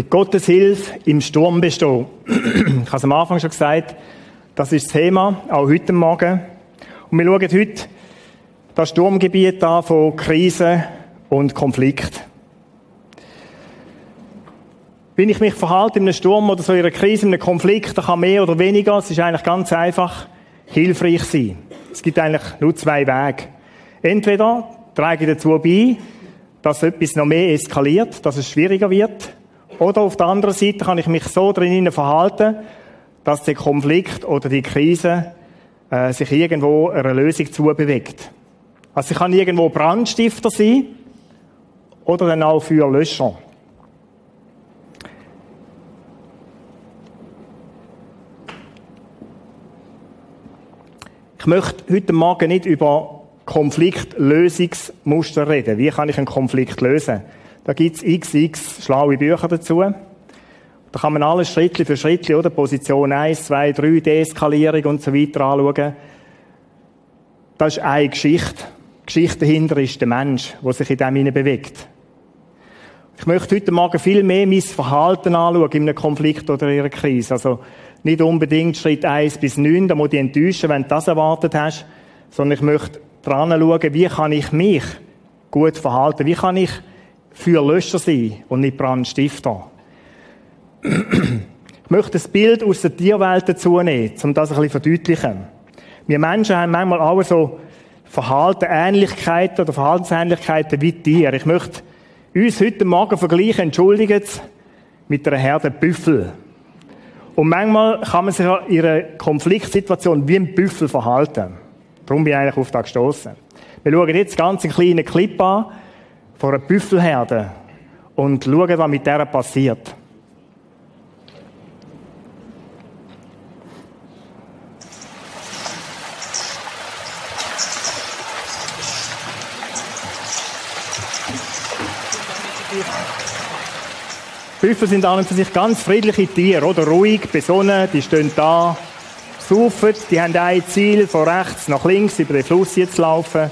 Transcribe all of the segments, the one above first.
Mit Gottes Hilfe im Sturm bestehen. ich habe es am Anfang schon gesagt, das ist das Thema, auch heute Morgen. Und wir schauen heute das Sturmgebiet an von Krise und Konflikt. Wenn ich mich verhalte in einem Sturm oder so in einer Krise, in einem Konflikt, dann kann mehr oder weniger, es ist eigentlich ganz einfach, hilfreich sein. Es gibt eigentlich nur zwei Wege. Entweder trage ich dazu bei, dass etwas noch mehr eskaliert, dass es schwieriger wird, oder auf der anderen Seite kann ich mich so drinnen verhalten, dass der Konflikt oder die Krise äh, sich irgendwo einer Lösung zubewegt. Also ich kann irgendwo Brandstifter sein oder dann auch Feuerlöscher. Ich möchte heute Morgen nicht über Konfliktlösungsmuster reden. Wie kann ich einen Konflikt lösen? Da gibt's xx schlaue Bücher dazu. Da kann man alles Schritt für Schritt, oder? Position 1, 2, 3, Deeskalierung und so weiter anschauen. Das ist eine Geschichte. Die Geschichte dahinter ist der Mensch, der sich in dem hinein bewegt. Ich möchte heute Morgen viel mehr mein Verhalten anschauen in einem Konflikt oder in einer Krise. Also nicht unbedingt Schritt 1 bis 9, da muss ich enttäuschen, wenn du das erwartet hast, sondern ich möchte dran schauen, wie kann ich mich gut verhalten, wie kann ich für Löscher sein und nicht Brandstifter. Ich möchte ein Bild aus der Tierwelt dazu nehmen, um das ein bisschen verdeutlichen. Wir Menschen haben manchmal auch so Verhaltenähnlichkeiten oder Verhaltensähnlichkeiten wie Tiere. Ich möchte uns heute Morgen vergleichen, entschuldigt, mit einer Herde Büffel. Und manchmal kann man sich in einer Konfliktsituation wie ein Büffel verhalten. Darum bin ich eigentlich auf das gestoßen. Wir schauen jetzt ganz einen kleinen Clip an, vor einer Büffelherde und schauen, was mit der passiert. Büffel sind an und für sich ganz friedliche Tiere, oder? Ruhig, besonnen, die stehen da, saufen, die haben ein Ziel, von rechts nach links über den Fluss jetzt laufen.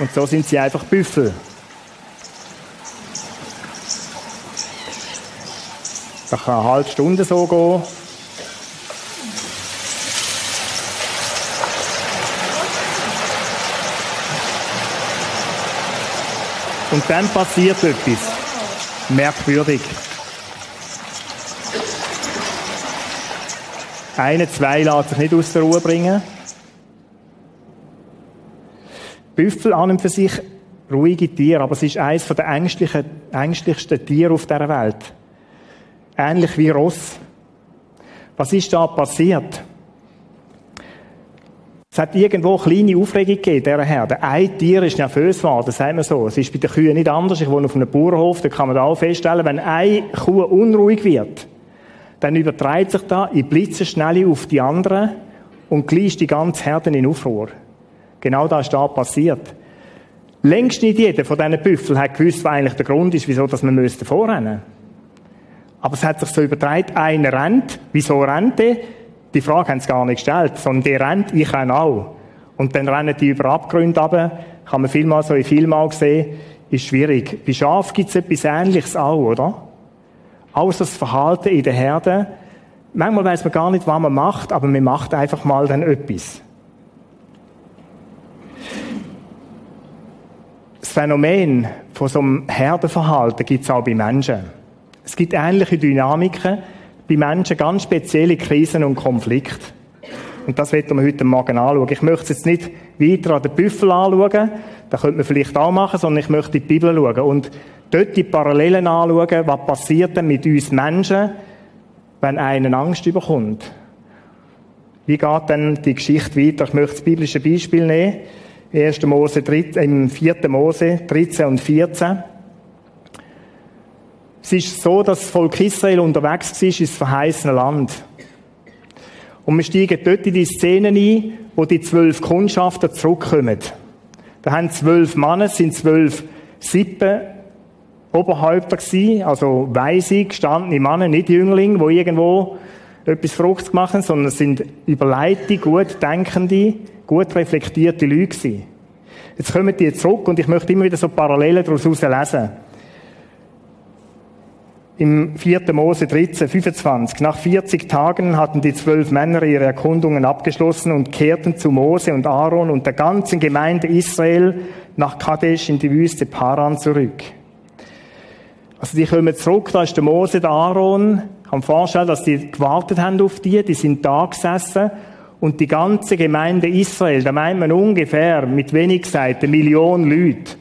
Und so sind sie einfach Büffel. Das kann eine halbe Stunde so gehen. Und dann passiert etwas. Merkwürdig. Eine, zwei lässt sich nicht aus der Ruhe bringen. Büffel an und für sich ruhige Tiere, aber es ist eines der ängstlichsten Tiere auf dieser Welt. Ähnlich wie Ross. Was ist da passiert? Es hat irgendwo kleine Aufregung gegeben, dieser Herde. Ein Tier ist nervös geworden, sagen wir so. Es ist bei den Kühen nicht anders. Ich wohne auf einem Bauernhof, da kann man da auch feststellen, wenn eine Kuh unruhig wird, dann übertreibt sich da in Blitzenschnelle auf die anderen und gleich die ganze Herde in Aufruhr. Genau das ist da passiert. Längst nicht jeder von diesen Büffeln hat gewusst, was eigentlich der Grund ist, wieso man müsste vorrennen aber es hat sich so übertragen, einer rennt. Wieso rennt der? Die Frage haben sie gar nicht gestellt, sondern der rennt, ich renne auch. Und dann rennen die über Abgründe runter. Kann man vielmal so in Filmen sehen. Ist schwierig. Bei Schaf gibt es etwas Ähnliches auch, oder? Auch das Verhalten in der Herde. Manchmal weiß man gar nicht, was man macht, aber man macht einfach mal dann etwas. Das Phänomen von so einem Herdenverhalten gibt es auch bei Menschen. Es gibt ähnliche Dynamiken bei Menschen, ganz spezielle Krisen und Konflikte. Und das werden wir heute Morgen anschauen. Ich möchte jetzt nicht weiter an den Büffel anschauen, das könnte man vielleicht auch machen, sondern ich möchte in die Bibel schauen und dort die Parallelen anschauen, was passiert denn mit uns Menschen, wenn einer Angst überkommt. Wie geht denn die Geschichte weiter? Ich möchte das biblische Beispiel nehmen. 1. Mose, im 4. Mose 13 und 14. Es ist so, dass das Volk Israel unterwegs war ins verheißene Land. Und wir steigen dort in die Szene ein, wo die zwölf Kundschafter zurückkommen. Da haben zwölf Männer, sind zwölf Sippen Oberhäupter gewesen, also weise, gestandene Männer, nicht Jünglinge, die irgendwo etwas Fruchts machen, sondern es sind überleitete, gut denkende, gut reflektierte Leute gewesen. Jetzt kommen die zurück und ich möchte immer wieder so Parallelen daraus lesen. Im 4. Mose 13, 25. Nach 40 Tagen hatten die zwölf Männer ihre Erkundungen abgeschlossen und kehrten zu Mose und Aaron und der ganzen Gemeinde Israel nach Kadesh in die Wüste Paran zurück. Also die kommen zurück, da ist der Mose, der Aaron. Mir vorstellen, dass die gewartet haben auf die, die sind da gesessen und die ganze Gemeinde Israel, da meint man ungefähr, mit wenig gesagt, eine Million Leute,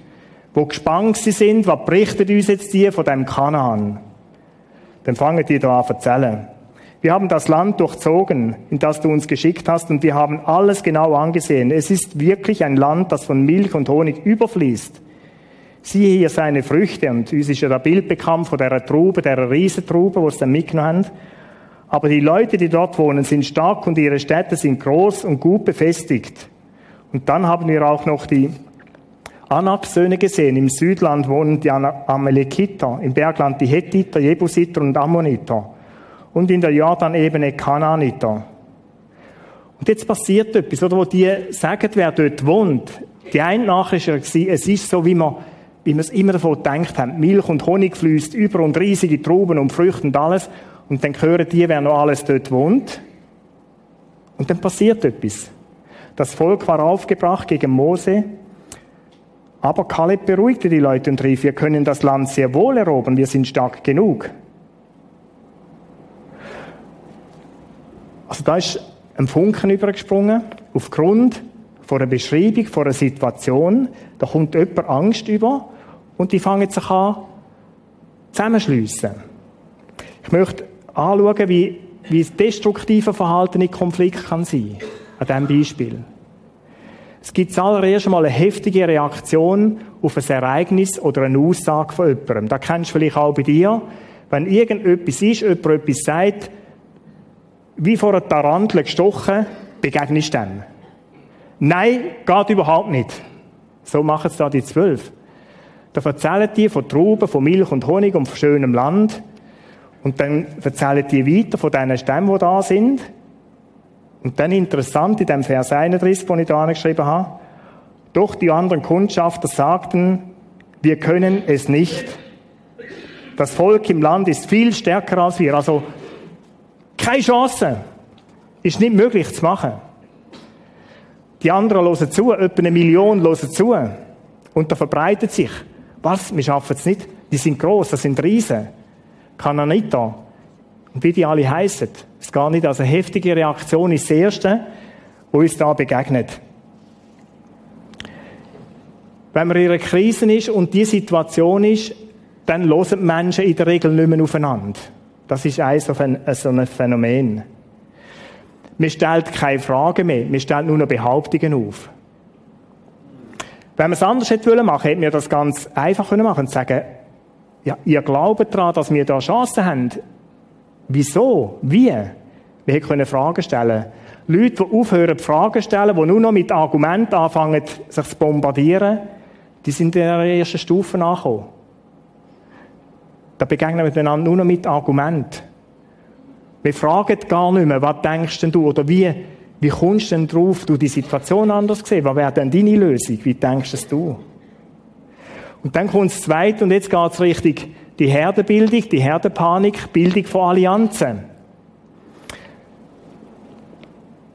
wo gespannt sind, was berichtet uns jetzt die von dem Kanaan? Dann fangen die da an erzählen. Wir haben das Land durchzogen, in das du uns geschickt hast, und wir haben alles genau angesehen. Es ist wirklich ein Land, das von Milch und Honig überfließt. Siehe hier seine Früchte, und uns ist ja das Bild bekannt von der Trube, der Riesentrube, wo sie dann mitgenommen haben. Aber die Leute, die dort wohnen, sind stark und ihre Städte sind groß und gut befestigt. Und dann haben wir auch noch die Anak-Söhne gesehen. Im Südland wohnen die Amalekiter, im Bergland die Hethiter, Jebusiter und Ammoniter. Und in der Jordanebene Kanaaniter. Und jetzt passiert etwas, oder, wo die sagen, wer dort wohnt. Die eine Nachricht war, es ist so, wie man, wie man es immer davon gedacht haben. Milch und Honig fließt über und riesige Trauben und Früchte und alles. Und dann hören die, wer noch alles dort wohnt. Und dann passiert etwas. Das Volk war aufgebracht gegen Mose aber Kaleb beruhigte die Leute und rief, wir können das Land sehr wohl erobern, wir sind stark genug. Also da ist ein Funken übergesprungen, aufgrund von einer Beschreibung, von einer Situation. Da kommt jemand Angst über und die fangen sich an zusammenschliessen. Ich möchte anschauen, wie, wie das destruktive Verhalten in Konflikt kann sein. An diesem Beispiel. Es gibt zuallererst mal eine heftige Reaktion auf ein Ereignis oder eine Aussage von jemandem. Da kennst du vielleicht auch bei dir. Wenn irgendetwas ist, jemand etwas sagt, wie vor einer Tarantel gestochen, begegnest du dem. Nein, geht überhaupt nicht. So machen es da die zwölf. Da erzählen die von Trauben, von Milch und Honig und von schönem Land. Und dann erzählen die weiter von diesen Stämmen, die da sind. Und dann interessant in dem Vers 31, den ich da angeschrieben habe. Doch die anderen Kundschafter sagten, wir können es nicht. Das Volk im Land ist viel stärker als wir. Also, keine Chance. Ist nicht möglich zu machen. Die anderen hören zu, etwa eine Million hören zu. Und da verbreitet sich. Was? Wir schaffen es nicht. Die sind groß, das sind Riesen. Kananiter. Und wie die alle heißen. Es geht nicht. Also heftige Reaktion ist das Erste, wo uns da begegnet. Wenn man in einer Krise ist und die Situation ist, dann hören die Menschen in der Regel nicht mehr aufeinander. Das ist ein so ein Phänomen. Man stellt keine Fragen mehr, man stellt nur noch Behauptungen auf. Wenn man es anders hätte machen hätte wir das ganz einfach machen können und sagen, ja, ihr glaubt daran, dass wir da Chancen haben. Wieso? Wie? Wir können Fragen stellen. Leute, die aufhören, Fragen zu stellen, die nur noch mit Argumenten anfangen, sich zu bombardieren, die sind in der ersten Stufe angekommen. Da begegnen wir einander nur noch mit Argumenten. Wir fragen gar nicht mehr, was denkst denn du, oder wie, wie kommst du denn drauf, du die Situation anders gesehen, was wäre denn deine Lösung, wie denkst du? Und dann kommt das Zweite, und jetzt geht es richtig, die Herdenbildung, die Herdenpanik, Bildung von Allianzen.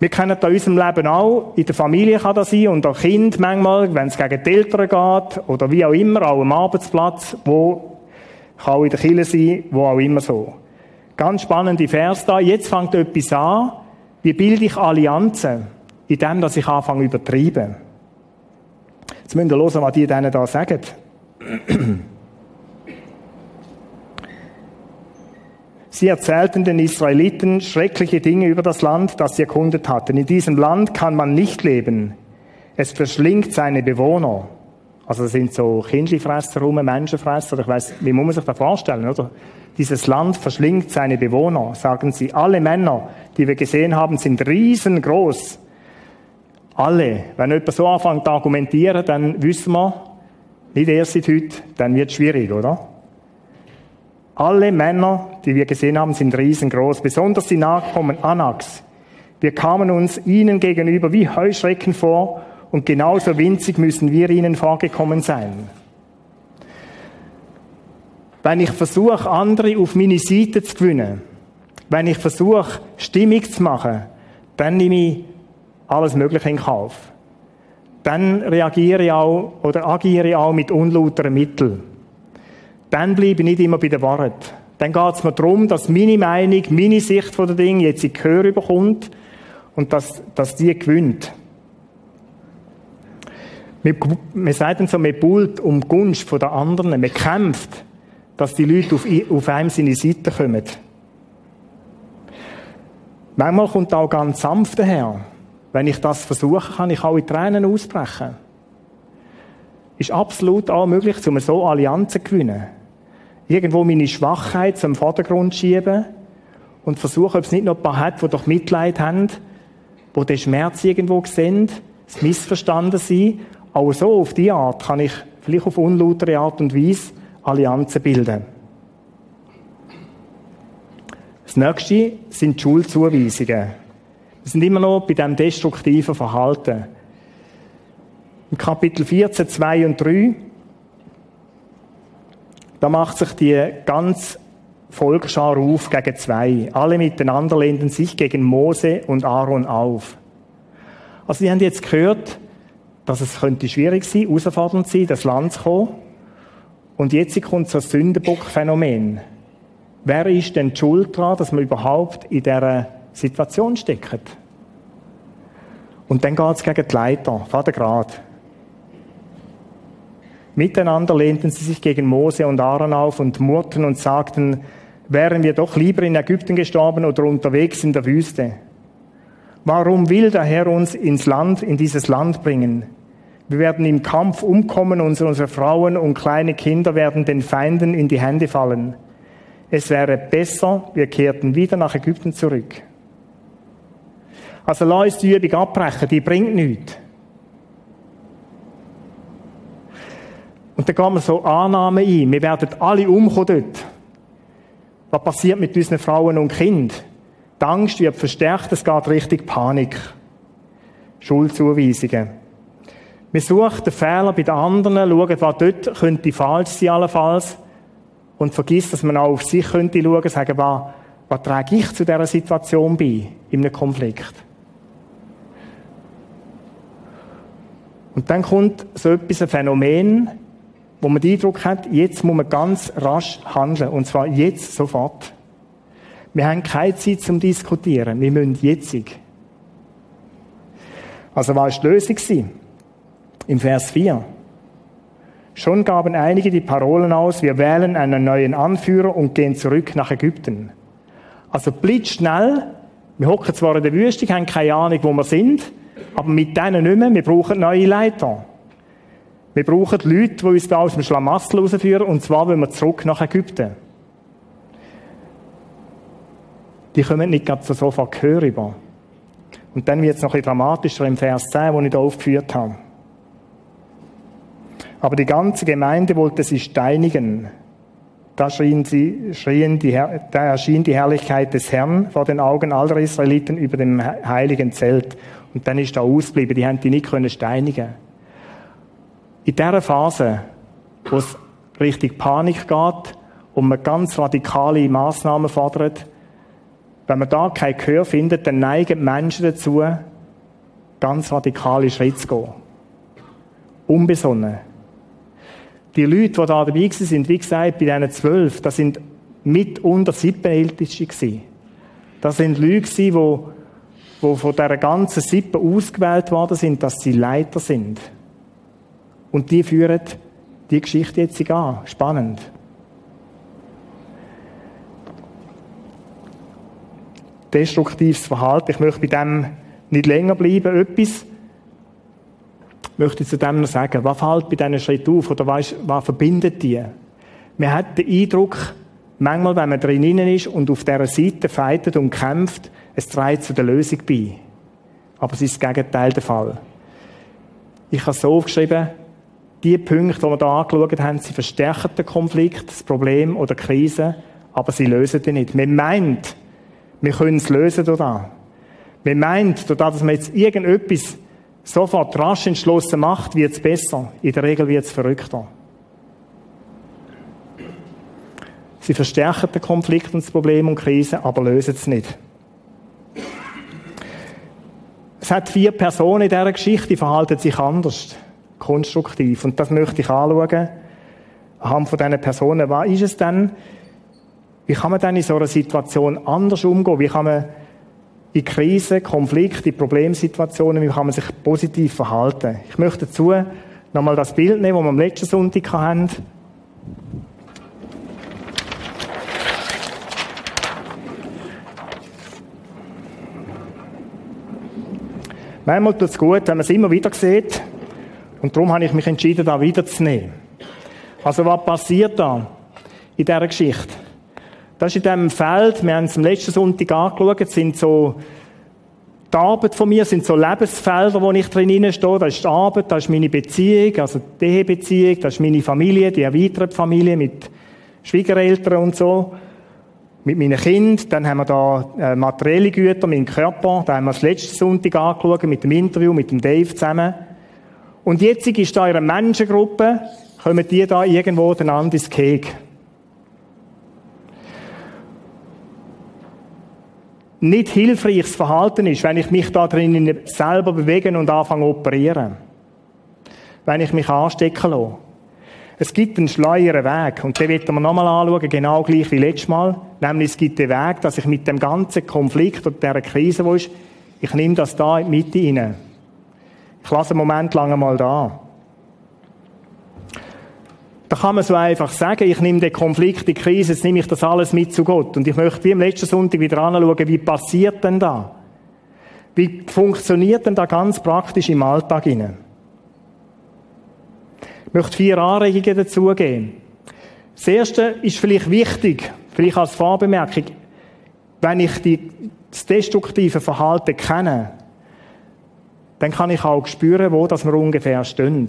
Wir kennen das in unserem Leben auch. In der Familie kann das sein und auch Kind manchmal, wenn es gegen die Eltern geht oder wie auch immer, auch am Arbeitsplatz, wo kann auch in der Kirche sein, wo auch immer so. Ganz spannende Vers da. Jetzt fängt etwas an. Wie bilde ich Allianzen? In dem, dass ich anfange übertreiben. Jetzt müsst ihr hören, was die denen da sagen. Sie erzählten den Israeliten schreckliche Dinge über das Land, das sie erkundet hatten. In diesem Land kann man nicht leben. Es verschlingt seine Bewohner. Also das sind so Kindlifresser rum, Menschenfresser. Ich weiß, wie muss man sich das vorstellen, oder? Dieses Land verschlingt seine Bewohner, sagen sie. Alle Männer, die wir gesehen haben, sind riesengroß. Alle. Wenn jemand so anfängt zu argumentieren, dann wissen wir, nicht erst seit heute, dann wird es schwierig, oder? Alle Männer, die wir gesehen haben, sind riesengroß, besonders die Nachkommen Anaks. Wir kamen uns ihnen gegenüber wie Heuschrecken vor und genauso winzig müssen wir ihnen vorgekommen sein. Wenn ich versuche, andere auf meine Seite zu gewinnen, wenn ich versuche, Stimmung zu machen, dann nehme ich alles Mögliche in Kauf. Dann reagiere ich auch oder agiere ich auch mit unlauteren Mitteln. Dann bleibe ich nicht immer bei der Wahrheit. Dann geht es mir darum, dass meine Meinung, meine Sicht von der Dinge jetzt in Gehör bekommt und dass, dass die gewinnt. Sagt dann so, man bullt um die Gunst der anderen, man kämpft, dass die Leute auf, auf einem seine Seite kommen. Manchmal kommt auch ganz sanft daher. Wenn ich das versuche, kann ich auch in Tränen ausbrechen. Ist absolut auch möglich, um so Allianzen zu gewinnen. Irgendwo meine Schwachheit zum Vordergrund schieben und versuchen, ob es nicht noch ein paar hat, die doch Mitleid haben, wo den Schmerz irgendwo sehen, das Missverstanden sein auch so, auf diese Art, kann ich vielleicht auf unlautere Art und Weise Allianzen bilden. Das nächste sind die Schulzuweisungen. Wir sind immer noch bei diesem destruktiven Verhalten. Im Kapitel 14, 2 und 3, da macht sich die ganz Volksschar auf gegen zwei. Alle miteinander lehnten sich gegen Mose und Aaron auf. Also, die haben jetzt gehört, dass es könnte schwierig sein, herausfordernd sein, das Land zu kommen. Und jetzt kommt so ein Sündenbock-Phänomen. Wer ist denn die schuld daran, dass man überhaupt in dieser Situation steckt? Und dann geht es gegen die Leiter, Vater Grad. Miteinander lehnten sie sich gegen Mose und Aaron auf und murrten und sagten, wären wir doch lieber in Ägypten gestorben oder unterwegs in der Wüste. Warum will der Herr uns ins Land, in dieses Land bringen? Wir werden im Kampf umkommen, unsere Frauen und kleine Kinder werden den Feinden in die Hände fallen. Es wäre besser, wir kehrten wieder nach Ägypten zurück. Also lass uns die Übung abbrechen, die bringt nichts. Und dann gehen wir so Annahmen ein. Wir werden alle umkommen dort. Was passiert mit unseren Frauen und Kindern? Die Angst wird verstärkt, es geht richtig Panik. Schuldzuweisungen. Wir suchen den Fehler bei den anderen, schauen, was dort könnte falsch sein, allenfalls. Und vergisst, dass man auch auf sich könnte schauen, sagen, was, was trage ich zu dieser Situation bei, in einem Konflikt. Und dann kommt so etwas, ein Phänomen, wo man den Eindruck hat, jetzt muss man ganz rasch handeln. Und zwar jetzt, sofort. Wir haben keine Zeit zum Diskutieren. Wir müssen jetzig. Also, was war die Lösung? im Vers 4. Schon gaben einige die Parolen aus, wir wählen einen neuen Anführer und gehen zurück nach Ägypten. Also blitzschnell, wir hocken zwar in der Wüste, haben keine Ahnung, wo wir sind, aber mit denen nicht mehr, wir brauchen neue Leiter. Wir brauchen Leute, die uns da aus dem Schlamassel rausführen, und zwar wenn wir zurück nach Ägypten. Die kommen nicht gerade so sofort Gehör über. Und dann wird es noch ein dramatischer im Vers 10, den ich hier aufgeführt habe. Aber die ganze Gemeinde wollte sie steinigen. Da, schrien sie, schrien die, da erschien die Herrlichkeit des Herrn vor den Augen aller Israeliten über dem heiligen Zelt. Und dann ist da ausgeblieben. Die haben die nicht können steinigen. In dieser Phase, wo es richtig Panik geht und man ganz radikale Maßnahmen fordert, wenn man da kein Gehör findet, dann neigen Menschen dazu, ganz radikale Schritte zu gehen. Unbesonnen. Die Leute, die da dabei sind, wie gesagt, bei diesen zwölf, das sind mitunter sieben Älteste Das sind Leute die, die von dieser ganzen Sippe ausgewählt worden sind, dass sie Leiter sind. Und die führen die Geschichte jetzt an. Spannend. Destruktives Verhalten. Ich möchte bei dem nicht länger bleiben. Etwas, möchte ich zu dem noch sagen, was fällt bei diesen Schritten auf oder was, was verbindet die? Man hat den Eindruck, manchmal, wenn man drin ist und auf dieser Seite feitet und kämpft, es trägt zu der Lösung bei. Aber es ist das Gegenteil der Fall. Ich habe so aufgeschrieben, die Punkte, die wir hier angeschaut haben, sie verstärken den Konflikt, das Problem oder die Krise, aber sie lösen die nicht. Man meint, wir können es lösen durch. Man meint, durch das, dass man jetzt irgendetwas sofort rasch entschlossen macht, wird es besser. In der Regel wird es verrückter. Sie verstärken den Konflikt und das Problem und Krise, aber lösen es nicht. Es hat vier Personen in dieser Geschichte, die verhalten sich anders, konstruktiv. Und das möchte ich anschauen. Anhand von diesen Personen, was ist es denn? Wie kann man dann in so einer Situation anders umgehen? Wie kann man in Krisen, Konflikte, in Problemsituationen, wie kann man sich positiv verhalten? Ich möchte dazu nochmal das Bild nehmen, das wir am letzten Sonntag hatten. Manchmal tut es gut, wenn man es immer wieder sieht. Und darum habe ich mich entschieden, da wiederzunehmen. Also was passiert da in dieser Geschichte? Das ist in diesem Feld, wir haben es am letzten Sonntag angeschaut, sind so die Arbeit von mir sind so Lebensfelder, wo ich drin stehe. Das ist die Arbeit, das ist meine Beziehung, also die Ehebeziehung, das ist meine Familie, die erweiterte Familie mit Schwiegereltern und so mit meinen Kindern. Dann haben wir da äh, materielle Güter, meinen Körper. Da haben wir das letzte Sonntag angeschaut mit dem Interview mit dem Dave zusammen. Und jetzt ist da in Menschengruppe, kommen die da irgendwo einander ins Keg. Nicht hilfreiches Verhalten ist, wenn ich mich da drinnen selber bewege und anfange zu operieren. Wenn ich mich anstecken lasse. Es gibt einen schleueren Weg. Und den werden wir nochmal anschauen, genau gleich wie letztes Mal. Nämlich, es gibt den Weg, dass ich mit dem ganzen Konflikt und dieser Krise, wo ist, ich nehme das da in die Mitte rein. Ich lasse einen Moment lang einmal da. Da kann man so einfach sagen, ich nehme den Konflikt, die Krise, jetzt nehme ich das alles mit zu Gott. Und ich möchte wie am letzten Sonntag wieder anschauen, wie passiert denn da? Wie funktioniert denn da ganz praktisch im Alltag hinein? Ich möchte vier Anregungen dazugeben. Das erste ist vielleicht wichtig, vielleicht als Vorbemerkung, wenn ich die, das destruktive Verhalten kenne, dann kann ich auch spüren, wo das wir ungefähr stehen.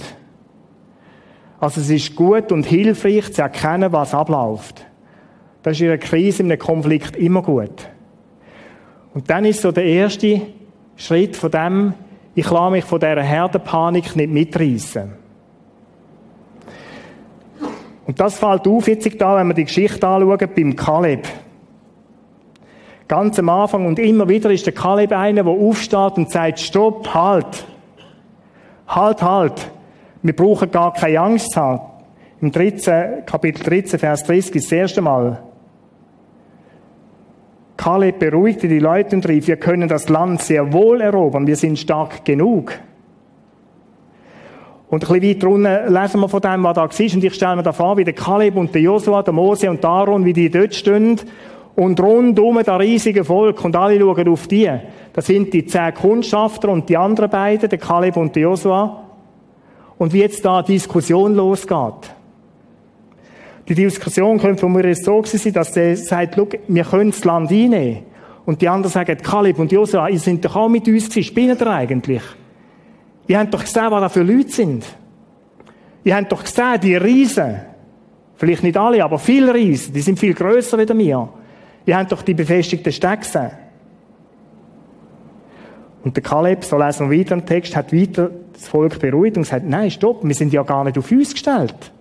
Also es ist gut und hilfreich zu erkennen, was abläuft. Das ist in einer Krise, in einem Konflikt immer gut. Und dann ist so der erste Schritt von dem, ich lasse mich von dieser Herdenpanik nicht mitreißen. Und das fällt auf jetzt da, wenn wir die Geschichte anschauen, beim Kaleb. Ganz am Anfang und immer wieder ist der Kaleb einer, der aufsteht und sagt, stopp, halt. Halt, halt. Wir brauchen gar keine Angst zu haben. Im 13, Kapitel 13, Vers 30 ist das erste Mal. Kaleb beruhigte die Leute und rief, wir können das Land sehr wohl erobern, wir sind stark genug. Und ein bisschen weiter unten lesen wir von dem, was da war. Und ich stelle mir da vor, wie der Kaleb und der Josua, der Mose und der Aaron, wie die dort stehen. Und rundum das riesige Volk. Und alle schauen auf die. Das sind die zehn Kundschafter und die anderen beiden, der Kaleb und der Josua. Und wie jetzt da eine Diskussion losgeht. Die Diskussion könnte von mir so sein, dass der sagt, schau, wir können das Land einnehmen. Und die anderen sagen, Kaleb und Josua, ihr seid doch auch mit uns gewesen. Spinnen ihr eigentlich? Ihr habt doch gesehen, was da für Leute sind. Ihr habt doch gesehen, die Riesen. Vielleicht nicht alle, aber viele Riesen. Die sind viel grösser als wir. Ihr habt doch die befestigten Städte gesehen. Und der Kaleb, so lesen wir weiter im Text, hat weiter das Volk beruhigt und gesagt, nein, stopp, wir sind ja gar nicht auf uns gestellt.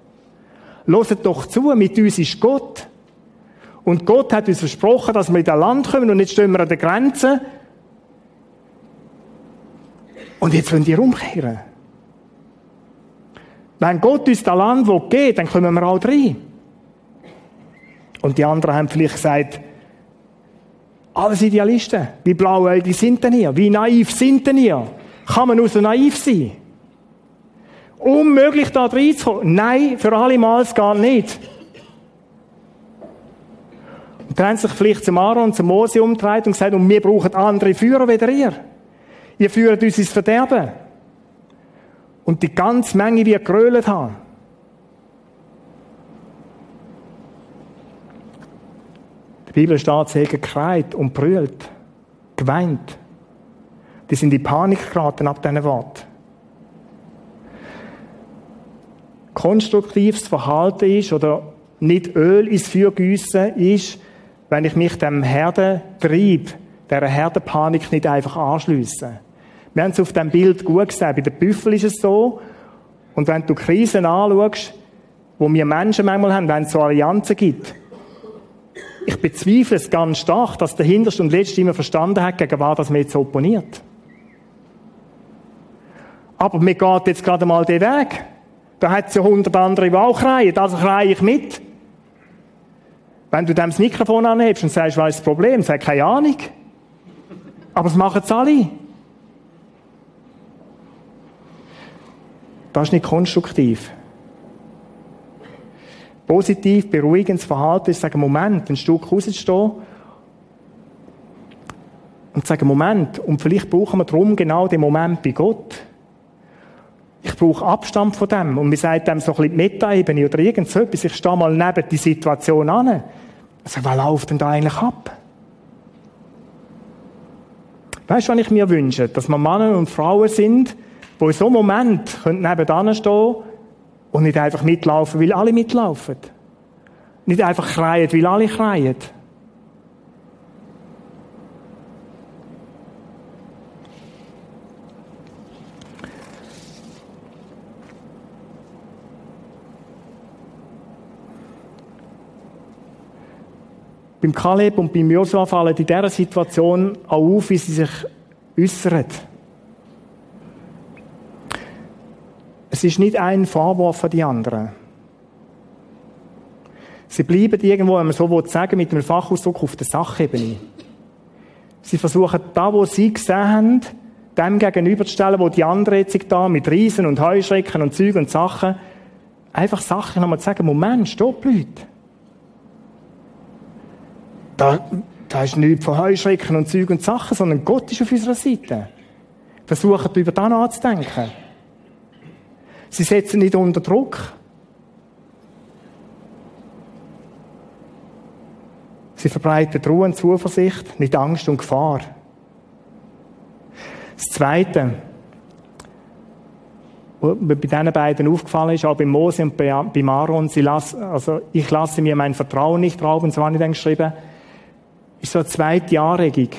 Loset doch zu, mit uns ist Gott. Und Gott hat uns versprochen, dass wir in das Land kommen und jetzt stehen wir an der Grenze und jetzt wollen die umkehren. Wenn Gott uns das Land will dann kommen wir auch rein. Und die anderen haben vielleicht gesagt, alles Idealisten. Wie blauäugig sind denn hier? Wie naiv sind denn hier? Kann man nur so naiv sein? Unmöglich da reinzukommen. Nein, für alle Mal es geht nicht. Und dann haben sich vielleicht zum Aaron zum Mose umgedreht und gesagt, und wir brauchen andere Führer wie ihr. Ihr führt uns ins Verderben. Und die ganze Menge wird gerölt haben. Bibel steht, sie haben gekreit und brüllt, geweint. Die sind in Panik geraten ab diesen Wort. Konstruktives Verhalten ist oder nicht Öl ins Feuer gießen ist, wenn ich mich dem Herdentrieb, dieser Herdenpanik nicht einfach anschließe. Wir haben es auf dem Bild gut gesehen. Bei den Büffeln ist es so. Und wenn du Krisen anschaust, wo wir Menschen manchmal haben, wenn es so Allianzen gibt, ich bezweifle es ganz stark, dass der Hinterste und Letzte immer verstanden hat, gegen was das mir jetzt opponiert. Aber mir geht jetzt gerade mal den Weg. Da hat es ja hundert andere, die auch kreien. Also kreie ich mit. Wenn du dem das Mikrofon anhebst und sagst, was ist das Problem? Sag, keine Ahnung. Aber es machen es alle. Das ist nicht konstruktiv. Positiv, beruhigendes Verhalten ist, sagen, Moment, ein Stück rauszustehen und sagen, Moment, und vielleicht brauchen wir darum genau den Moment bei Gott. Ich brauche Abstand von dem. Und mir sagt dem so ein bisschen die Meta-Ebene oder irgend so etwas. Ich stehe mal neben die Situation an. Also, was läuft denn da eigentlich ab? Weißt du, was ich mir wünsche? Dass wir Männer und Frauen sind, die in so einem Moment nebenan stehen und nicht einfach mitlaufen, weil alle mitlaufen. Nicht einfach schreien, weil alle schreien. Beim Kaleb und beim Josua fallen in dieser Situation auch auf, wie sie sich äußern. Es ist nicht ein Vorwurf an die anderen. Sie bleiben irgendwo, wenn man so will, sagen, mit einem Fachausdruck auf der Sachebene. Sie versuchen, da, wo sie gesehen haben, dem gegenüberzustellen, wo die anderen jetzt da mit Riesen und Heuschrecken und Zügen und Sachen, einfach Sachen nochmal zu sagen, Moment, stopp, Leute. Da, da ist nichts von Heuschrecken und Zügen und Sachen, sondern Gott ist auf unserer Seite. Versuchen, über das nachzudenken. Sie setzen nicht unter Druck. Sie verbreiten Ruhe und Zuversicht, nicht Angst und Gefahr. Das Zweite, was mir bei diesen beiden aufgefallen ist, auch bei Mose und bei Aaron, sie lassen, also ich lasse mir mein Vertrauen nicht rauben, so habe ich dann geschrieben, ist so eine zweite Anregung.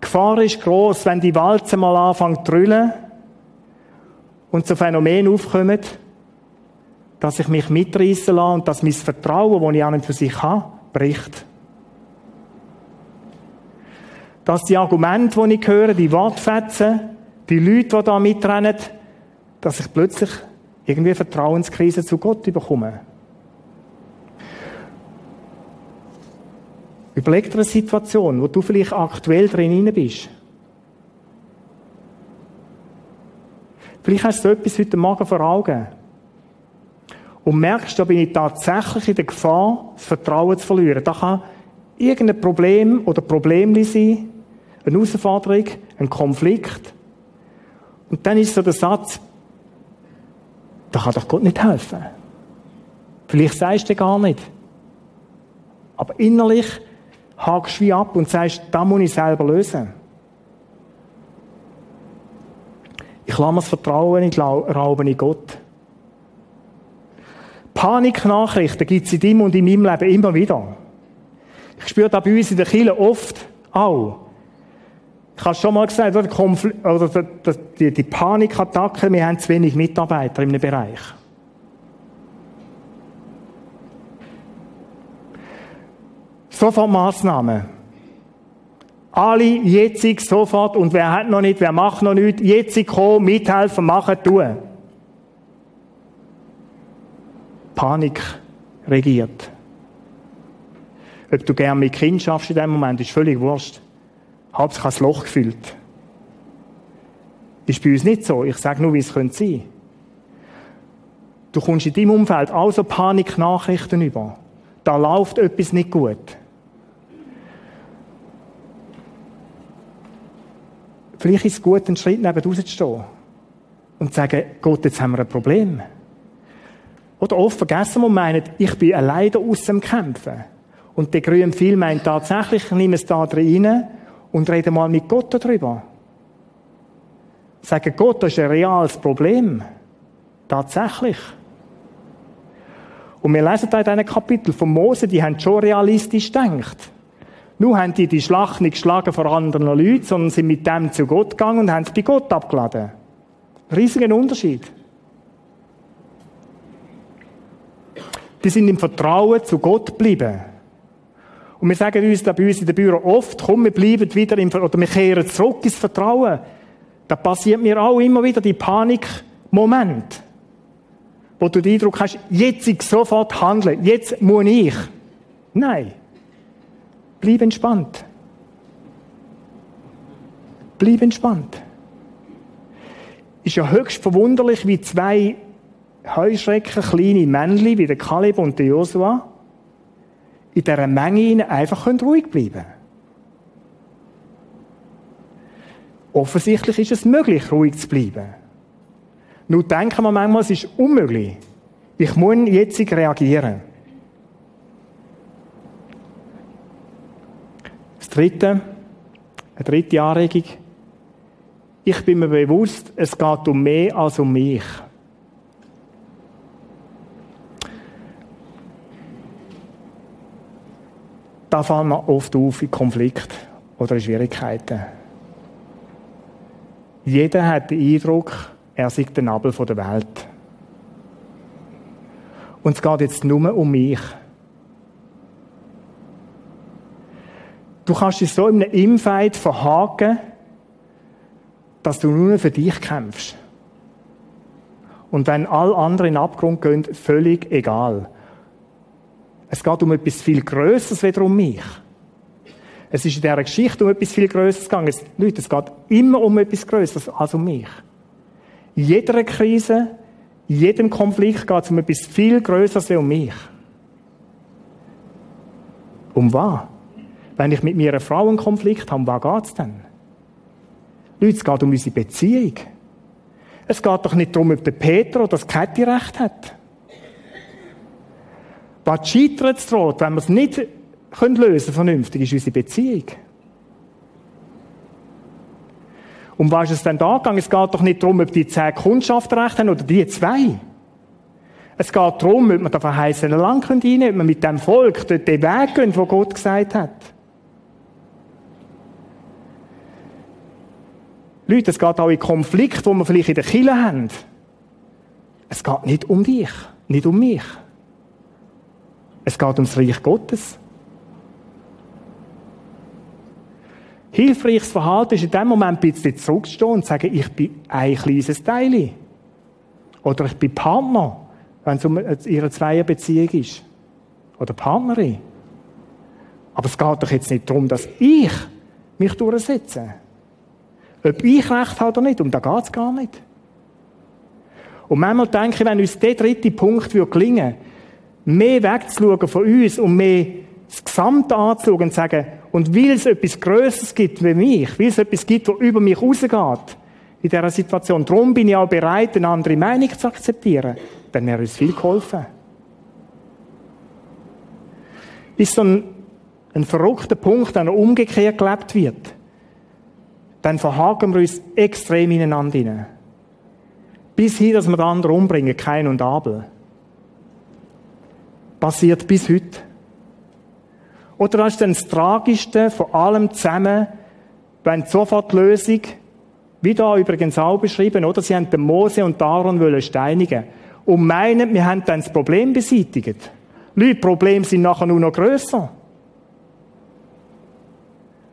Gefahr ist groß, wenn die Walze mal anfängt zu drüllen, und so Phänomen aufkommen, dass ich mich mitreißen lasse und dass mein Vertrauen, das ich an und für sich habe, bricht. Dass die Argumente, die ich höre, die Wortfetzen, die Leute, die da mitrennen, dass ich plötzlich irgendwie Vertrauenskrise zu Gott bekomme. Überleg dir eine Situation, wo du vielleicht aktuell drin bist. Vielleicht hast du etwas heute Morgen vor Augen. Und merkst, da bin ich tatsächlich in der Gefahr, das Vertrauen zu verlieren. Da kann irgendein Problem oder Problem sein, eine Herausforderung, ein Konflikt. Und dann ist so der Satz, da kann doch Gott nicht helfen. Vielleicht sagst du gar nicht. Aber innerlich hakst du wie ab und sagst, da muss ich selber lösen. Ich lasse das Vertrauen nicht rauben in Gott. Paniknachrichten gibt es in deinem und in meinem Leben immer wieder. Ich spüre das bei uns in der Kirche oft auch. Ich habe schon mal gesagt, oder, oder die, die Panikattacke, wir haben zu wenig Mitarbeiter in einem Bereich. Sofort Massnahmen. Alle jetzt sofort und wer hat noch nicht, wer macht noch nicht, jetzt kommen, mithelfen, machen, tun. Panik regiert. Ob du gern mit Kind schaffst in dem Moment, ist völlig wurscht. Hauptsache das Loch gefüllt. Ist bei uns nicht so. Ich sage nur, wie es könnte sein. Du kommst in deinem Umfeld auch so Paniknachrichten über. Da läuft etwas nicht gut. Vielleicht ist es gut, einen Schritt neben rauszustehen und zu sagen, Gott, jetzt haben wir ein Problem. Oder oft vergessen wir meinen, ich bin alleine aus dem Kämpfen. Und der grüne viel meint tatsächlich, nimm es da rein und rede mal mit Gott darüber. Sagen, Gott, das ist ein reales Problem. Tatsächlich. Und wir lesen da in diesem Kapitel von Mose, die haben schon realistisch gedacht. Nur haben die die Schlacht nicht geschlagen vor anderen Leuten, sondern sind mit dem zu Gott gegangen und haben es bei Gott abgeladen. Riesigen Unterschied. Die sind im Vertrauen zu Gott geblieben. Und wir sagen uns da bei uns in der Büro oft, komm, wir bleiben wieder im, oder wir kehren zurück ins Vertrauen. Da passiert mir auch immer wieder die Panikmoment, wo du den Eindruck hast, jetzt ich sofort handeln, jetzt muss ich. Nein. Bleib entspannt. Bleib entspannt. Ist ja höchst verwunderlich, wie zwei Heuschrecken, kleine Männchen, wie der Kaleb und der Josua, in dieser Menge einfach ruhig bleiben können. Offensichtlich ist es möglich, ruhig zu bleiben. Nur denken wir manchmal, es ist unmöglich. Ich muss jetzt reagieren. Das dritte, eine dritte Anregung. Ich bin mir bewusst, es geht um mehr als um mich. Da fallen wir oft auf in Konflikt oder in Schwierigkeiten. Jeder hat den Eindruck, er sei der Nabel der Welt. Und es geht jetzt nur um mich. Du kannst dich so in einem Infight verhaken, dass du nur für dich kämpfst. Und wenn all andere in den Abgrund gehen, völlig egal. Es geht um etwas viel Größeres wieder um mich. Es ist in dieser Geschichte um etwas viel Größeres gegangen. Es, Leute, es geht immer um etwas Größeres als um mich. In jeder Krise, in jedem Konflikt geht es um etwas viel Größeres als um mich. Um was? Wenn ich mit mir einen Konflikt habe, was geht es denn? Leute, es geht um unsere Beziehung. Es geht doch nicht darum, ob der Peter oder das Käthi recht hat. Was scheitert droht, wenn wir es nicht können lösen vernünftig, ist unsere Beziehung. Um was ist es denn da gegangen? Es geht doch nicht darum, ob die zehn Kundschaften recht haben oder die zwei. Es geht darum, ob man da verheißene Land rein können, ob man mit dem Volk dort den Weg gehen, wo Gott gesagt hat. Leute, es geht auch in Konflikt, wo wir vielleicht in der Kirche haben. Es geht nicht um dich, nicht um mich. Es geht ums Reich Gottes. Hilfreiches Verhalten ist in dem Moment ein bisschen zurückzustehen und zu sagen, ich bin ein kleines Teil. Oder ich bin Partner, wenn es um ihre Zweierbeziehung ist. Oder Partnerin. Aber es geht doch jetzt nicht darum, dass ich mich durchsetze. Ob ich Recht habe oder nicht, um da geht es gar nicht. Und manchmal denke ich, wenn uns der dritte Punkt gelingen würde, mehr wegzuschauen von uns und mehr das Gesamte anzuschauen und zu sagen, und weil es etwas Größeres gibt wie mich, weil es etwas gibt, was über mich rausgeht, in dieser Situation, darum bin ich auch bereit, eine andere Meinung zu akzeptieren, dann wäre uns viel geholfen. Ist so ein, ein verrückter Punkt, er umgekehrt gelebt wird, dann verhaken wir uns extrem ineinander hinein. Bis hin, dass wir den anderen umbringen, Kein und Abel. Passiert bis heute. Oder das ist dann das Tragischste von allem zusammen, wenn sofort die Lösung, wie da übrigens auch beschrieben, oder? Sie haben den Mose und Aaron wollen steinigen. Und meinen, wir haben dann das Problem beseitigt. Leute, Probleme sind nachher nur noch grösser.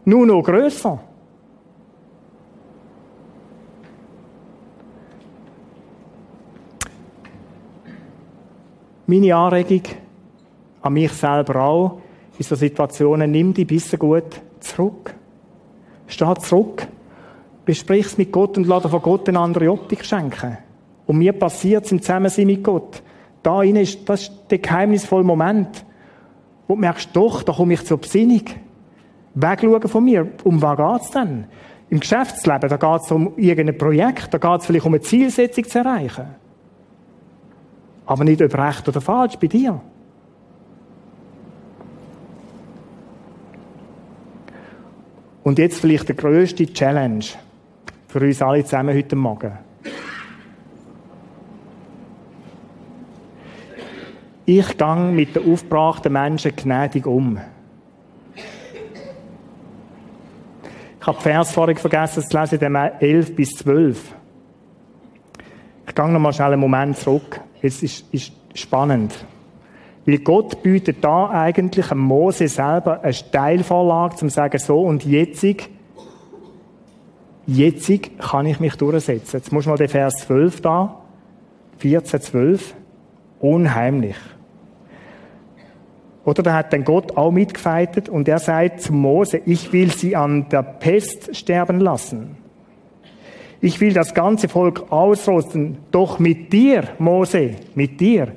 Nur noch grösser. Meine Anregung an mich selber auch, in so Situationen, nimm die bisschen gut zurück. Steh zurück. Besprich es mit Gott und lass von Gott eine andere Optik schenken. Und mir passiert es im Zusammensein mit Gott. Da ist, das ist der geheimnisvolle Moment, wo du merkst, doch, da komme ich zur Besinnung. Wegschauen von mir. Um was geht's denn? Im Geschäftsleben, da geht's um irgendein Projekt, da geht's vielleicht um eine Zielsetzung zu erreichen. Aber nicht ob recht oder falsch bei dir. Und jetzt vielleicht der grösste Challenge für uns alle zusammen heute Morgen. Ich gehe mit den aufgebrachten Menschen gnädig um. Ich habe die Vers vorhin vergessen zu lesen, dem 11 bis 12. Ich gehe noch mal schnell einen Moment zurück. Es ist, ist spannend. Weil Gott bietet da eigentlich Mose selber eine Steilvorlage, zum zu sagen, so und jetzig, jetzig kann ich mich durchsetzen. Jetzt muss man den Vers 12 da, 14, 12, unheimlich. Oder da hat dann Gott auch mitgefeitet und er sagt zu Mose, ich will sie an der Pest sterben lassen. Ich will das ganze Volk ausrosten, doch mit dir, Mose, mit dir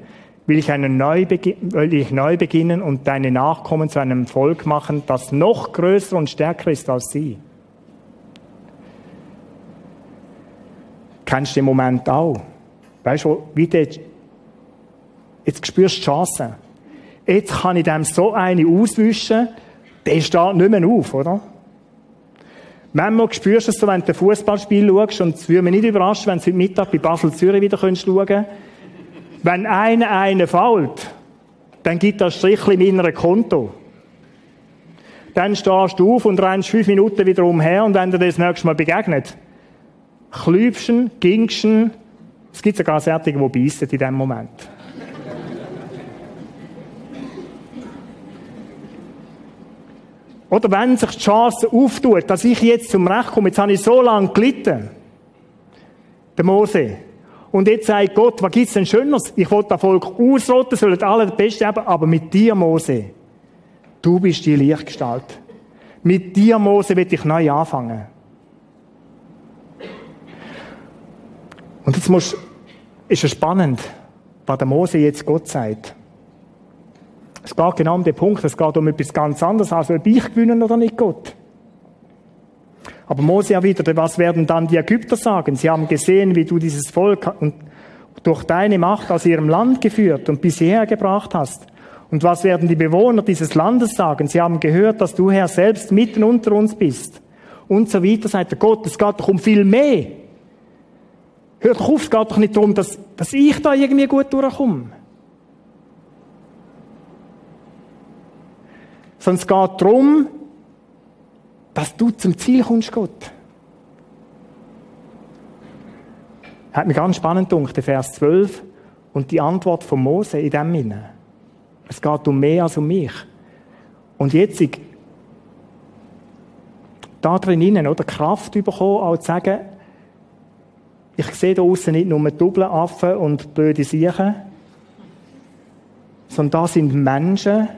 will ich, einen neu will ich neu beginnen und deine Nachkommen zu einem Volk machen, das noch größer und stärker ist als sie. Kennst du den Moment auch? Weißt du, wie der, jetzt spürst du die Chance. Jetzt kann ich dem so eine auswischen, der steht nicht mehr auf, oder? Manchmal spürst du es so, wenn du ein Fußballspiel schaust, und es würde mich nicht überraschen, wenn du heute Mittag bei Basel-Zürich wieder schauen könntest. Wenn einer einen fällt, dann gibt das Strichchen in meinem Konto. Dann stehst du auf und rennst fünf Minuten wieder umher und wenn dir das nächste Mal begegnet, klübschen, gingschen, es gibt sogar solche, die beißen in dem Moment. Oder wenn sich die Chance auftut, dass ich jetzt zum Recht komme, jetzt habe ich so lange gelitten, der Mose, und jetzt sagt Gott, was gibt's denn Schöneres? Ich will das Volk ausrotten, sollen alle das Beste haben, aber mit dir, Mose, du bist die Lichtgestalt. Mit dir, Mose, will ich neu anfangen. Und jetzt muss, ist es spannend, was der Mose jetzt Gott sagt. Es geht genau um den Punkt, es geht um etwas ganz anderes, als ob ich gewinnen oder nicht Gott. Aber Mose erwiderte, was werden dann die Ägypter sagen? Sie haben gesehen, wie du dieses Volk durch deine Macht aus ihrem Land geführt und bis hierher gebracht hast. Und was werden die Bewohner dieses Landes sagen? Sie haben gehört, dass du Herr selbst mitten unter uns bist. Und so weiter, sagt der Gott, es geht doch um viel mehr. Hört auf, es geht doch nicht darum, dass, dass ich da irgendwie gut durchkomme. Sondern es geht darum, dass du zum Ziel kommst, Gott. Hat mir ganz spannend gedacht, der Vers 12 und die Antwort von Mose in dem Sinne. Es geht um mehr als um mich. Und jetzt da drinnen, oder Kraft bekommen, auch zu sagen, ich sehe da außen nicht nur Doppelaffen und blöde Siechen, sondern da sind Menschen,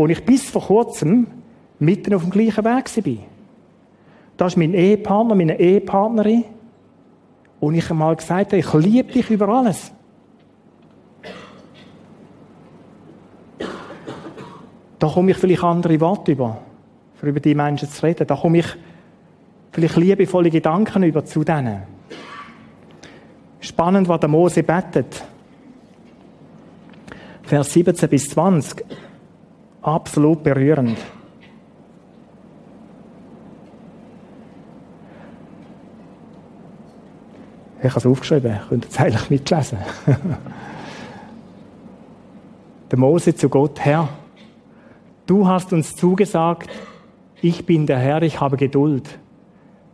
wo ich bis vor kurzem mitten auf dem gleichen Weg war. Das ist mein Ehepartner, meine Ehepartnerin. Und ich einmal gesagt habe, ich liebe dich über alles. Da komme ich vielleicht andere Worte über, für über die Menschen zu reden. Da komme ich vielleicht liebevolle Gedanken über zu denen. Spannend, was der Mose betet. Vers 17 bis 20. Absolut berührend. Ich habe es aufgeschrieben, könnt ihr es eigentlich mitlesen. der Mose zu Gott, Herr, du hast uns zugesagt, ich bin der Herr, ich habe Geduld.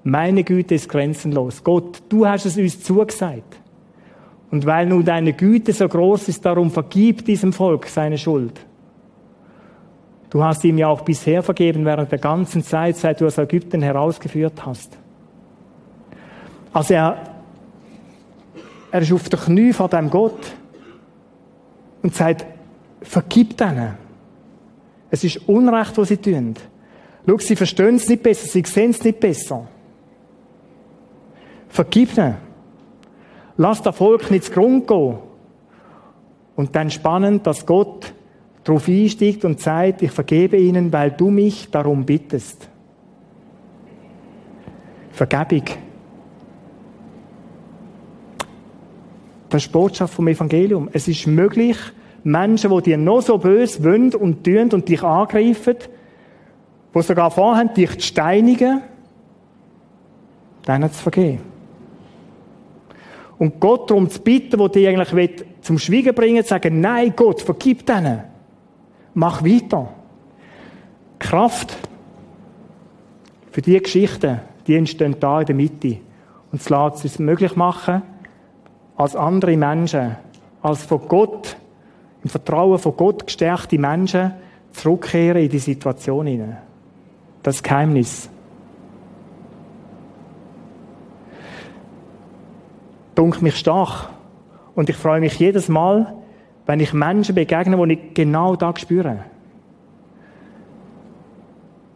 Meine Güte ist grenzenlos. Gott, du hast es uns zugesagt. Und weil nun deine Güte so groß ist, darum vergib diesem Volk seine Schuld. Du hast ihm ja auch bisher vergeben während der ganzen Zeit, seit du aus Ägypten herausgeführt hast. Also er er ist auf den Knie vor dem Gott und sagt, vergib denen. Es ist Unrecht, was sie tun. Schau, sie verstehen es nicht besser, sie sehen es nicht besser. Vergib ihnen. Lass das Volk nicht zu Grund gehen. Und dann spannend, dass Gott darauf einsteigt und sagt, ich vergebe ihnen, weil du mich darum bittest. Vergebung Das ist die Botschaft vom Evangelium. Es ist möglich, Menschen, die dir noch so böse wollen und tun und dich angreifen, die sogar vorhaben, dich zu steinigen, denen zu vergeben. Und Gott darum zu bitten, wo die eigentlich zum Schweigen bringen, zu sagen, nein, Gott, vergib denen. Mach weiter. Kraft für diese Geschichten, die entstehen da in der Mitte. Und es lässt es möglich machen, als andere Menschen, als von Gott im Vertrauen von Gott gestärkte Menschen zurückkehren in die Situation hinein. Das Geheimnis. Dunkt mich stark. Und ich freue mich jedes Mal, wenn ich Menschen begegne, die ich genau das spüre.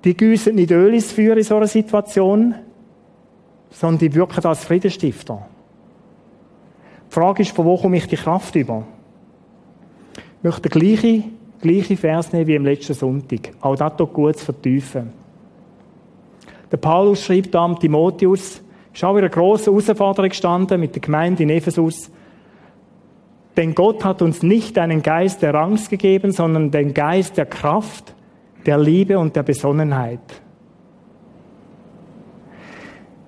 Die gießen nicht Öl ins Feuer in so einer Situation, sondern die wirken als Friedensstifter. Die Frage ist, von wo komme ich die Kraft über? Ich möchte den gleichen, gleichen Vers nehmen wie im letzten Sonntag. Auch das tut gut zu vertiefen. Der Paulus schreibt da am Timotheus, ist auch wieder eine grosse Herausforderung gestanden mit der Gemeinde in Ephesus. Denn Gott hat uns nicht einen Geist der Angst gegeben, sondern den Geist der Kraft, der Liebe und der Besonnenheit.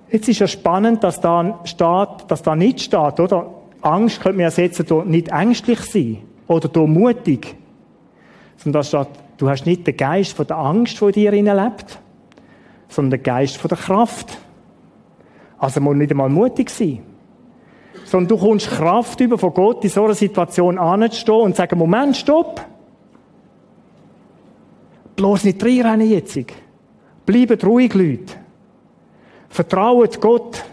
Jetzt ist ja spannend, dass da steht, dass da nicht steht, oder? Angst könnte man ersetzen durch nicht ängstlich sein oder durch mutig. Sondern da steht, du hast nicht den Geist von der Angst, der in dir lebt, sondern den Geist von der Kraft. Also muss nicht einmal mutig sein. Sondern du kommst Kraft über von Gott in so einer Situation anzustehen und zu sagen, Moment, stopp! Bloß nicht reinrennen jetzt. Bleibt ruhig, Leute. Vertraut Gott.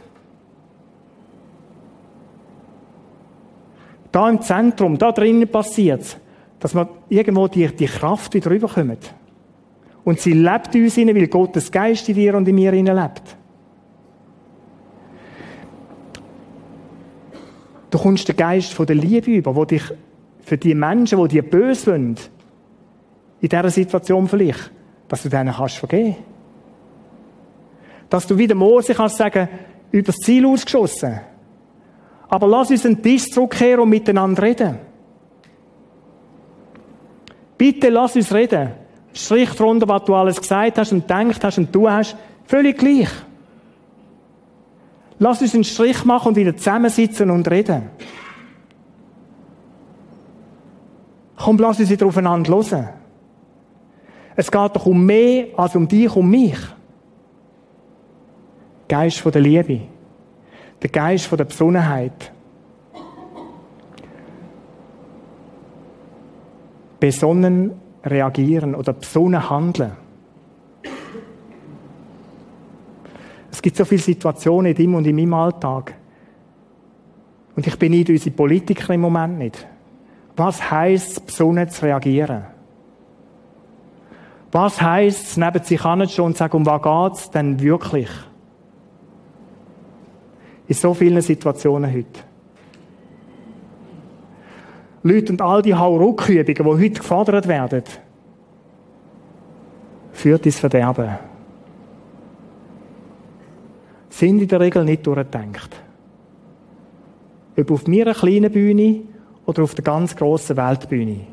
Da im Zentrum, da drinnen passiert es, dass man irgendwo die, die Kraft wieder rüberkommt. Und sie lebt in uns hinein, weil Gottes Geist in dir und in mir hinein lebt. Du kommst den Geist von der Liebe über, wo dich für die Menschen, die dir böse sind, in dieser Situation vielleicht, dass du denen kannst vergeben. Dass du wieder Mose kannst sagen, übers Ziel ausgeschossen. Aber lass uns einen Tisch zurückkehren und miteinander reden. Bitte lass uns reden. Strich drunter, was du alles gesagt hast und denkt hast und du hast. Völlig gleich. Lass uns einen Strich machen und wieder zusammensitzen und reden. Komm, lass uns wieder aufeinander hören. Es geht doch um mehr als um dich, um mich. Geist der Liebe. Der Geist der Besonnenheit. Besonnen reagieren oder besonnen handeln. Es gibt so viele Situationen in deinem und in meinem Alltag. Und ich bin nicht unsere Politiker im Moment nicht. Was heisst, besonnen zu reagieren? Was heisst es, neben sich anzustehen und zu sagen, um was geht's denn wirklich? In so vielen Situationen heute. Leute und all die Hauruckübungen, die heute gefordert werden, führt ins Verderben. Sind in der Regel nicht durchgedacht. Ob auf mir kleinen Bühne oder auf der ganz grossen Weltbühne.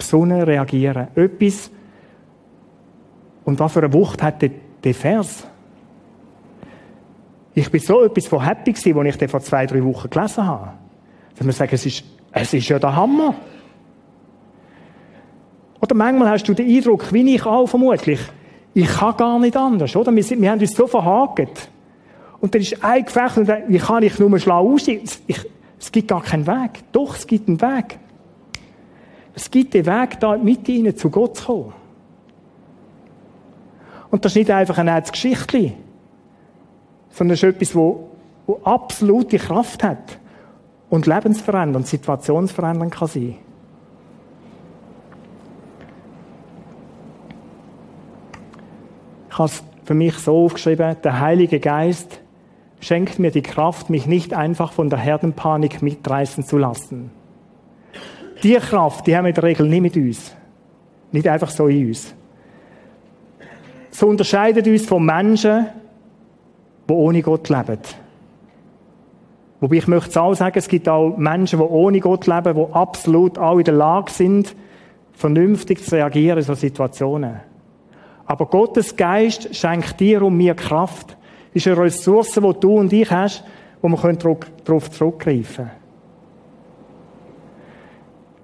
Sonne reagieren. Etwas. Und was für eine Wucht hat der, der Vers? Ich bin so etwas von happy gewesen, als ich den vor zwei, drei Wochen gelesen habe. Dass man sagt, es ist, es ist ja der Hammer. Oder manchmal hast du den Eindruck, wie ich auch vermutlich, ich kann gar nicht anders, oder? Wir, sind, wir haben uns so verhakt. Und dann ist ein Gefecht, und wie kann ich nur schlau aussehen? es gibt gar keinen Weg. Doch, es gibt einen Weg. Es gibt den Weg, da mit ihnen zu Gott zu kommen. Und das ist nicht einfach ein Geschichtli, sondern es ist etwas, wo absolute Kraft hat und lebensverändernd, situationsverändernd kann sein. Ich habe es für mich so aufgeschrieben, der Heilige Geist schenkt mir die Kraft, mich nicht einfach von der Herdenpanik mitreißen zu lassen. Die Kraft, die haben wir in der Regel nicht mit uns. Nicht einfach so in uns. So unterscheidet uns von Menschen, die ohne Gott leben. Wobei ich möchte auch sagen, es gibt auch Menschen, die ohne Gott leben, die absolut auch in der Lage sind, vernünftig zu reagieren in so Situationen. Aber Gottes Geist schenkt dir und mir Kraft. Ist eine Ressource, die du und ich hast, wo wir darauf zurückgreifen können.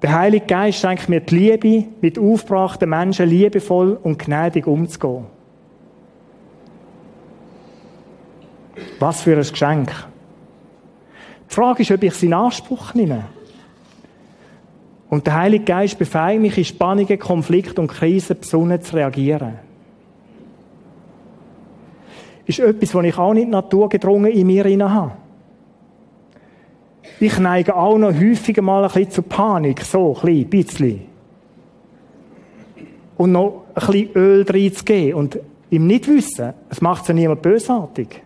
Der Heilige Geist schenkt mir die Liebe, mit aufgebrachten Menschen liebevoll und gnädig umzugehen. Was für ein Geschenk. Die Frage ist, ob ich es in Anspruch nehme. Und der Heilige Geist befähigt mich, in Spannungen, Konflikte und Krisen besonnen zu reagieren. Ist etwas, was ich auch nicht naturgedrungen in mir habe. Ich neige auch noch häufiger mal ein bisschen zu Panik, so, ein bisschen. Und noch ein bisschen Öl reinzugeben und im Nichtwissen, es macht ja niemand bösartig.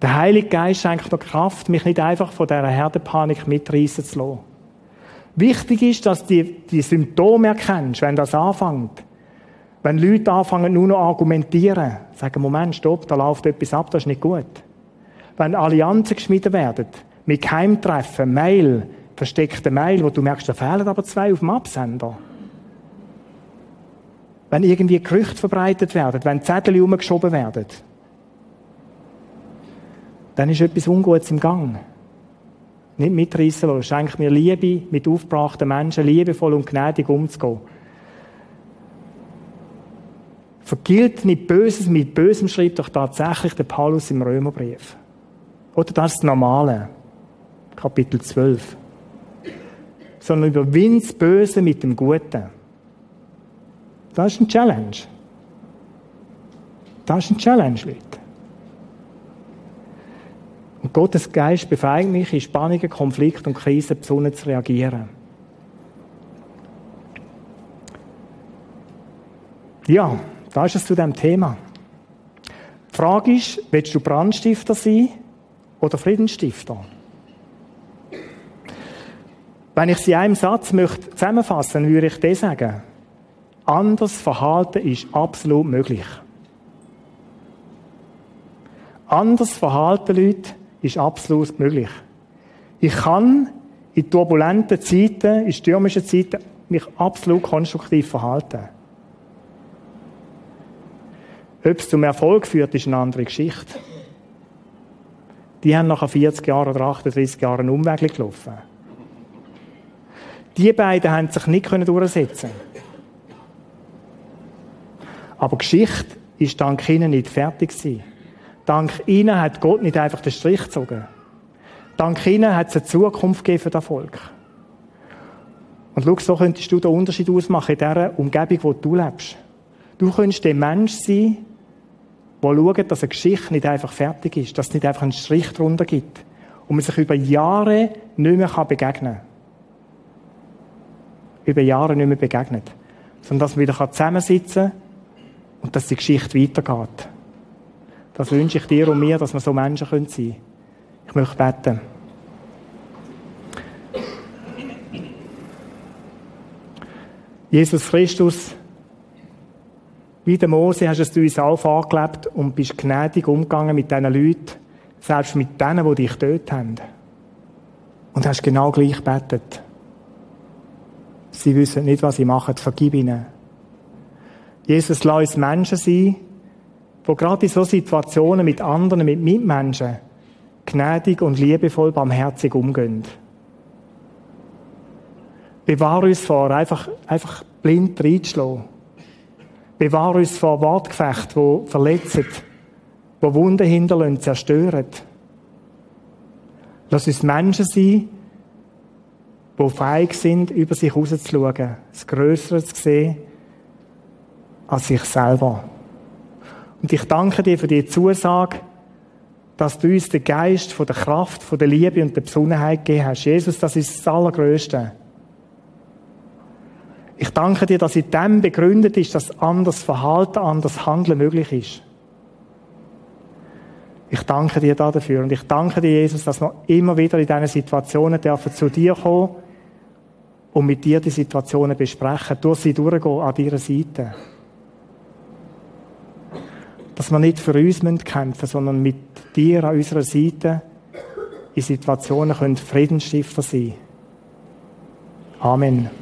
Der Heilige Geist schenkt mir Kraft, mich nicht einfach von dieser Herdenpanik mitreißen zu lassen. Wichtig ist, dass du die, die Symptome erkennst, wenn das anfängt. Wenn Leute anfangen, nur noch argumentieren, sagen, Moment, stopp, da läuft etwas ab, das ist nicht gut. Wenn Allianzen geschmiedet werden, mit Keimtreffen, Mail, versteckte Mail, wo du merkst, da fehlen aber zwei auf dem Absender. Wenn irgendwie Gerüchte verbreitet werden, wenn Zettel umgeschoben werden, dann ist etwas Ungutes im Gang. Nicht mitreißen lassen. Schenk mir Liebe, mit aufgebrachten Menschen liebevoll und gnädig umzugehen. Vergilt nicht Böses mit Bösem, schreibt doch tatsächlich der Paulus im Römerbrief. Oder das Normale. Kapitel 12. Sondern überwind das Böse mit dem Guten. Das ist ein Challenge. Das ist ein Challenge, Leute. Und Gottes Geist befähigt mich, in Spannungen, Konflikten und Krisen besonders zu reagieren. Ja, das ist es zu diesem Thema. Die Frage ist, willst du Brandstifter sein oder Friedensstifter? Wenn ich sie in einem Satz möchte zusammenfassen, würde ich das sagen. Anders Verhalten ist absolut möglich. Anders Verhalten, Leute, ist absolut möglich. Ich kann in turbulenten Zeiten, in stürmischen Zeiten, mich absolut konstruktiv verhalten. Ob es zum Erfolg führt, ist eine andere Geschichte. Die haben nach 40 Jahren oder 38 Jahren einen Umweg gelaufen. Die beiden haben sich nicht durchsetzen Aber Geschichte ist dank ihnen nicht fertig gewesen. Dank ihnen hat Gott nicht einfach den Strich gezogen. Dank ihnen hat es eine Zukunft gegeben für das Volk. Und schau, so könntest du den Unterschied ausmachen in dieser Umgebung, wo du lebst. Du könntest der Mensch sein, der schaut, dass eine Geschichte nicht einfach fertig ist, dass es nicht einfach einen Strich drunter gibt und man sich über Jahre nicht mehr begegnen kann. Über Jahre nicht mehr begegnet. Sondern dass man wieder zusammensitzen kann und dass die Geschichte weitergeht. Das wünsche ich dir und mir, dass wir so Menschen sein können. Ich möchte beten. Jesus Christus, wie der Mose hast du uns auch angelebt und bist gnädig umgegangen mit diesen Leuten, selbst mit denen, die dich tötet haben. Und hast genau gleich betet. Sie wissen nicht, was sie machen, vergib ihnen. Jesus, lass uns Menschen sein, wo gerade in so Situationen mit anderen, mit Mitmenschen, gnädig und liebevoll barmherzig umgehen. Bewahre uns vor, einfach, einfach blind reinzuschlagen. Bewahre uns vor Wortgefechten, die verletzen, die Wunden hinterlassen, zerstören. Lass uns Menschen sein, die feig sind, über sich rauszuschauen, das Größere zu sehen als sich selber. Und ich danke dir für die Zusage, dass du uns den Geist von der Kraft, von der Liebe und der Besonnenheit gegeben hast. Jesus, das ist das Allergrößte. Ich danke dir, dass in dem begründet ist, dass anders Verhalten, anders Handeln möglich ist. Ich danke dir dafür und ich danke dir, Jesus, dass wir immer wieder in diesen Situationen dürfen zu dir kommen und mit dir die Situationen besprechen, durch sie durchgehen an deiner Seite dass wir nicht für uns kämpfen müssen, sondern mit dir an unserer Seite in Situationen können Friedensstifter sein Amen.